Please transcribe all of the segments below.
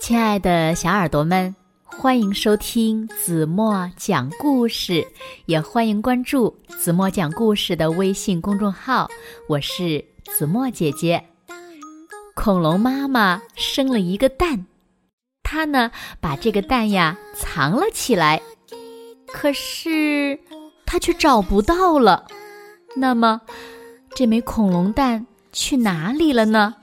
亲爱的小耳朵们，欢迎收听子墨讲故事，也欢迎关注子墨讲故事的微信公众号。我是子墨姐姐。恐龙妈妈生了一个蛋，它呢把这个蛋呀藏了起来，可是它却找不到了。那么，这枚恐龙蛋去哪里了呢？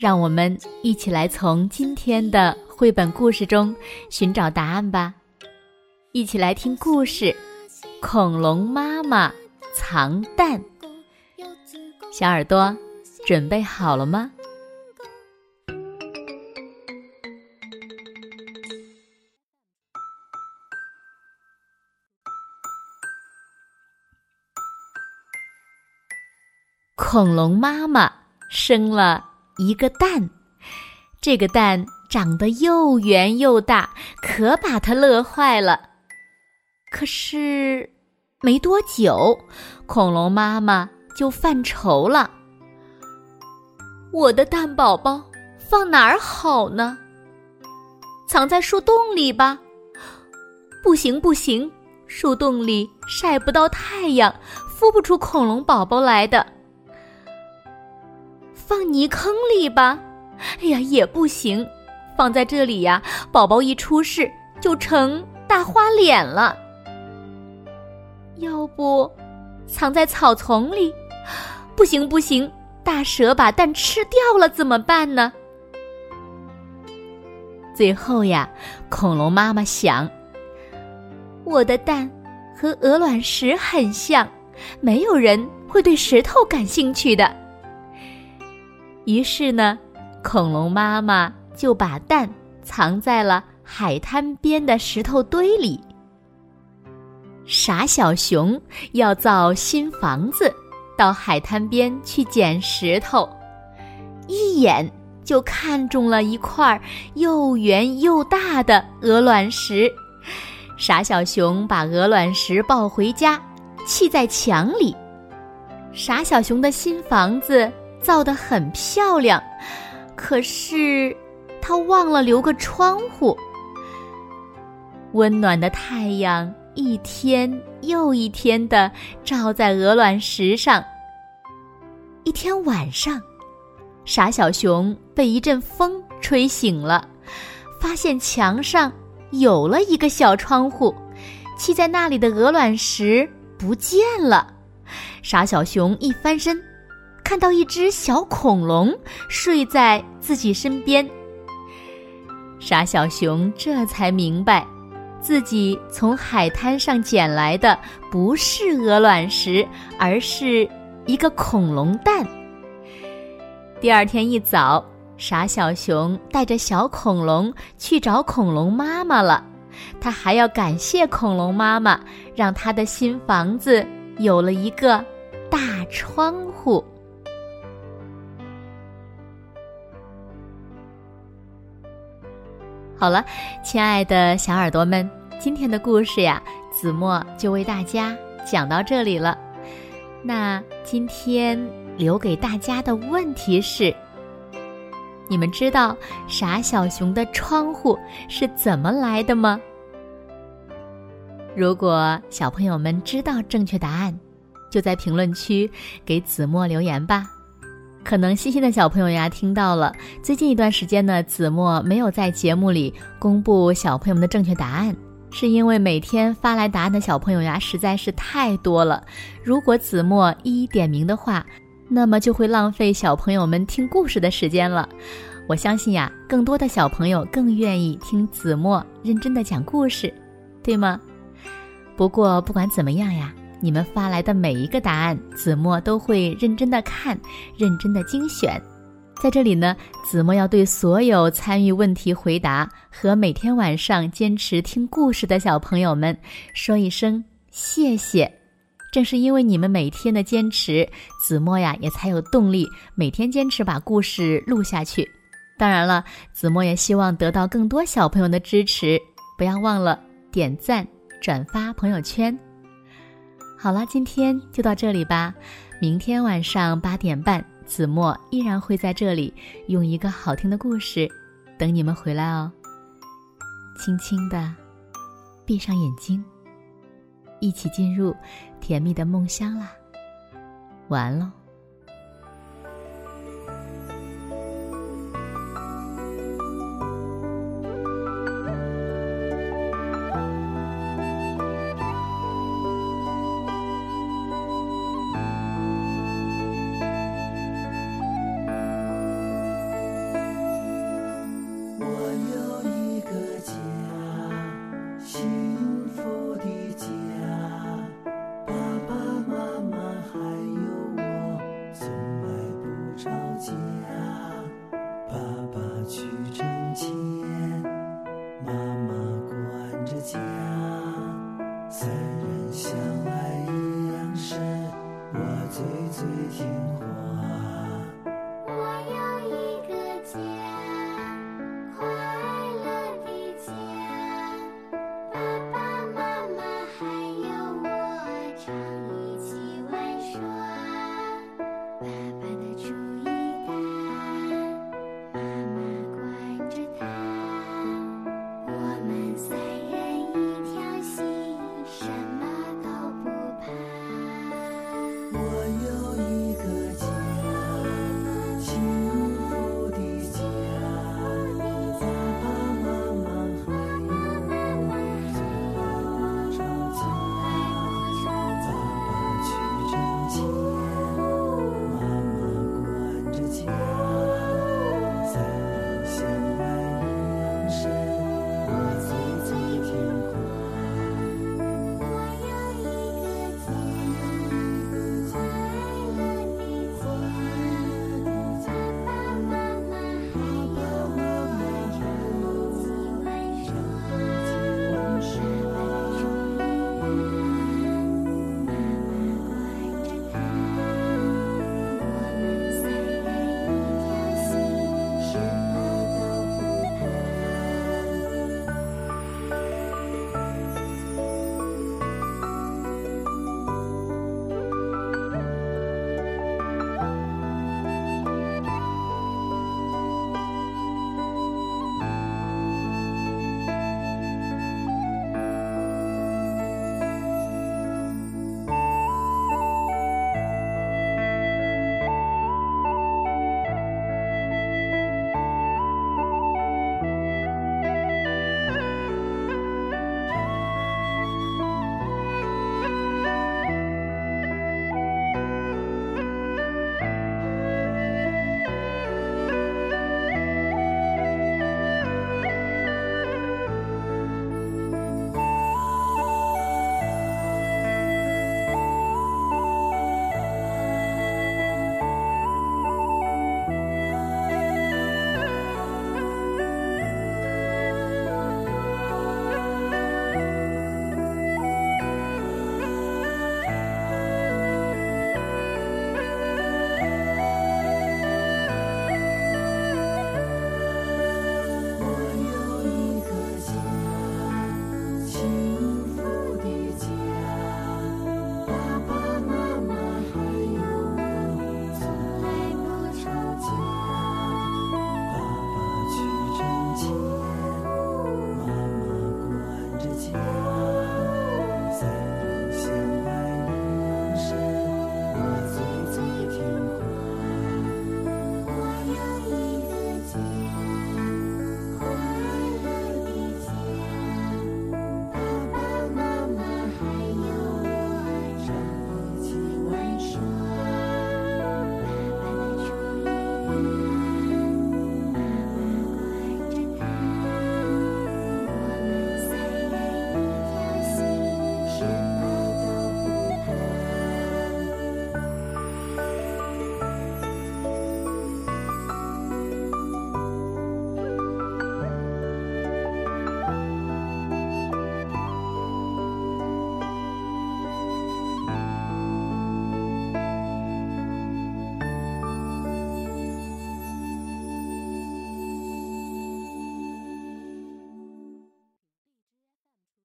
让我们一起来从今天的绘本故事中寻找答案吧！一起来听故事《恐龙妈妈藏蛋》。小耳朵准备好了吗？恐龙妈妈生了。一个蛋，这个蛋长得又圆又大，可把它乐坏了。可是没多久，恐龙妈妈就犯愁了：“我的蛋宝宝放哪儿好呢？藏在树洞里吧？不行不行，树洞里晒不到太阳，孵不出恐龙宝宝来的。”放泥坑里吧，哎呀也不行，放在这里呀，宝宝一出世就成大花脸了。要不，藏在草丛里，不行不行，大蛇把蛋吃掉了怎么办呢？最后呀，恐龙妈妈想，我的蛋和鹅卵石很像，没有人会对石头感兴趣的。于是呢，恐龙妈妈就把蛋藏在了海滩边的石头堆里。傻小熊要造新房子，到海滩边去捡石头，一眼就看中了一块又圆又大的鹅卵石。傻小熊把鹅卵石抱回家，砌在墙里。傻小熊的新房子。造的很漂亮，可是他忘了留个窗户。温暖的太阳一天又一天的照在鹅卵石上。一天晚上，傻小熊被一阵风吹醒了，发现墙上有了一个小窗户，砌在那里的鹅卵石不见了。傻小熊一翻身。看到一只小恐龙睡在自己身边，傻小熊这才明白，自己从海滩上捡来的不是鹅卵石，而是一个恐龙蛋。第二天一早，傻小熊带着小恐龙去找恐龙妈妈了，他还要感谢恐龙妈妈，让他的新房子有了一个大窗户。好了，亲爱的小耳朵们，今天的故事呀，子墨就为大家讲到这里了。那今天留给大家的问题是：你们知道傻小熊的窗户是怎么来的吗？如果小朋友们知道正确答案，就在评论区给子墨留言吧。可能细心的小朋友呀听到了，最近一段时间呢，子墨没有在节目里公布小朋友们的正确答案，是因为每天发来答案的小朋友呀实在是太多了。如果子墨一一点名的话，那么就会浪费小朋友们听故事的时间了。我相信呀，更多的小朋友更愿意听子墨认真的讲故事，对吗？不过不管怎么样呀。你们发来的每一个答案，子墨都会认真的看，认真的精选。在这里呢，子墨要对所有参与问题回答和每天晚上坚持听故事的小朋友们说一声谢谢。正是因为你们每天的坚持，子墨呀也才有动力每天坚持把故事录下去。当然了，子墨也希望得到更多小朋友的支持，不要忘了点赞、转发朋友圈。好了，今天就到这里吧。明天晚上八点半，子墨依然会在这里用一个好听的故事等你们回来哦。轻轻的闭上眼睛，一起进入甜蜜的梦乡啦。晚安喽。家三人相爱一样深我最最听话。